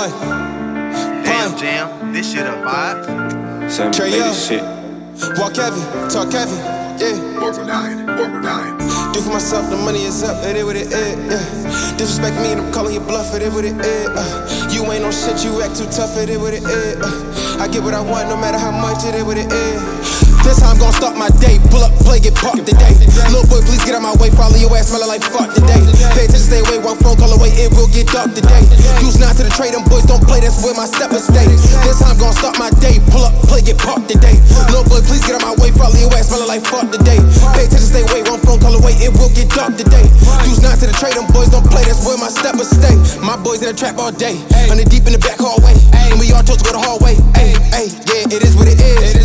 Pun. Damn, jam, this shit a vibe. Sam Trey play Young. shit. Walk heavy, talk heavy, yeah. Orbital 9, Orbital 9. Do for myself, the money is up, it is what it is, yeah. Disrespect me and I'm calling you bluff, it is what it is. Uh. You ain't no shit, you act too tough, it is what it is. Uh. I get what I want, no matter how much, it is what it is. This how I'm gonna start my day. Pull up, play, get parked today. Boy, please get out my way. Follow your ass, smelling like fuck today. Pay attention, stay away. One phone call away, it will get dark today. Use not to the trade, them boys don't play. That's where my step is stay. This time I'm gonna start my day. Pull up, play, get parked today. Little boy, please get out my way. Follow your ass, smelling like fuck today. Pay attention, stay away. One phone call away, it will get dark today. Use not to the trade, them boys don't play. That's where my step is stay. My boys in the trap all day. Under deep in the back hallway. And we all told to go the hallway. Hey, hey, yeah, it is what it is.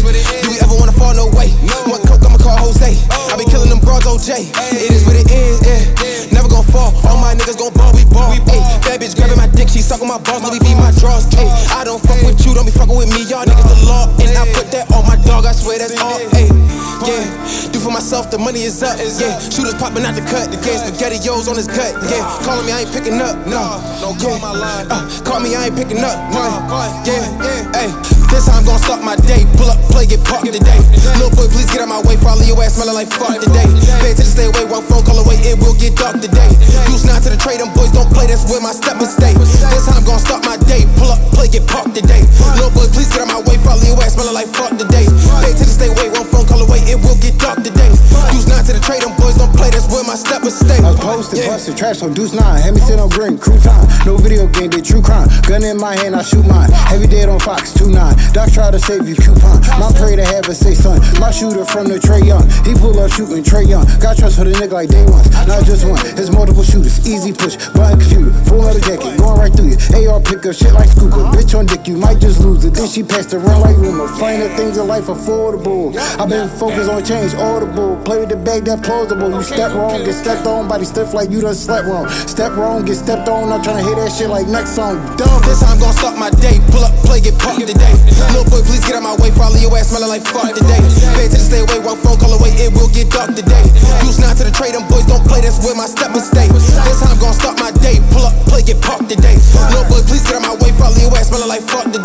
Them. It is what it is, yeah. Never gon' fall. All my niggas gon' ball, we ball. Ayy, bad bitch grabbing my dick, she sucking my balls, let me feed my draws. Ayy, I don't fuck with you, don't be fucking with me, y'all niggas the law. And I put that on my dog, I swear that's all. Ayy, yeah. Do for myself, the money is up. Yeah, shooters popping out the cut. The game spaghetti yo's on his gut. Yeah, calling me, I ain't picking up. No, no, call my line. Uh, call me, I ain't picking up. No, yeah, yeah. Ayy, this how I'm gonna start my day. Pull up, play, get parked today. Get out my way. Follow your ass, smelling like fuck today. Pay attention, stay away. One phone call away, it will get dark today. Use not to the trade, them boys don't play. That's where my steppers stay. This time I'm gonna start my day. Pull up, play, get parked today. Little boy, please get out my way. Follow your ass, smelling like fuck stay. I was posted, busted, traps on Deuce 9. Had me sit on green, crew time. No video game, did true crime. Gun in my hand, I shoot mine. Heavy dead on Fox 2 9. Doc try to save you, coupon. My pray to have it say son. My shooter from the Trey Young. He pull up shooting Trey Young. Got trust for the nigga like day one. Not just one, it's multiple shooters. Easy push, button computer. Full metal jacket, going right through you. AR pick up shit like Scooper. Bitch on dick, you might just lose it. Then she passed the around like rumor. Finding things in life affordable. i been focused on change, audible. Play with the bag that plausible. You step wrong, get stepped on. by Body stiff like you done slept wrong. Step wrong, get stepped on. I'm trying to hear that shit like next song. Dumb. This how I'm gonna start my day. Pull up, play, get parked today. Little boy, please get out my way. Follow your ass, smelling like fuck today. Pay attention, stay away. One phone call away, it will get dark today. Use not to the trade, them boys don't play. That's where my steppers stay. This how I'm gonna start my day. Pull up, play, get parked today. Little boy, please get out my way. Follow your ass, smelling like fuck today.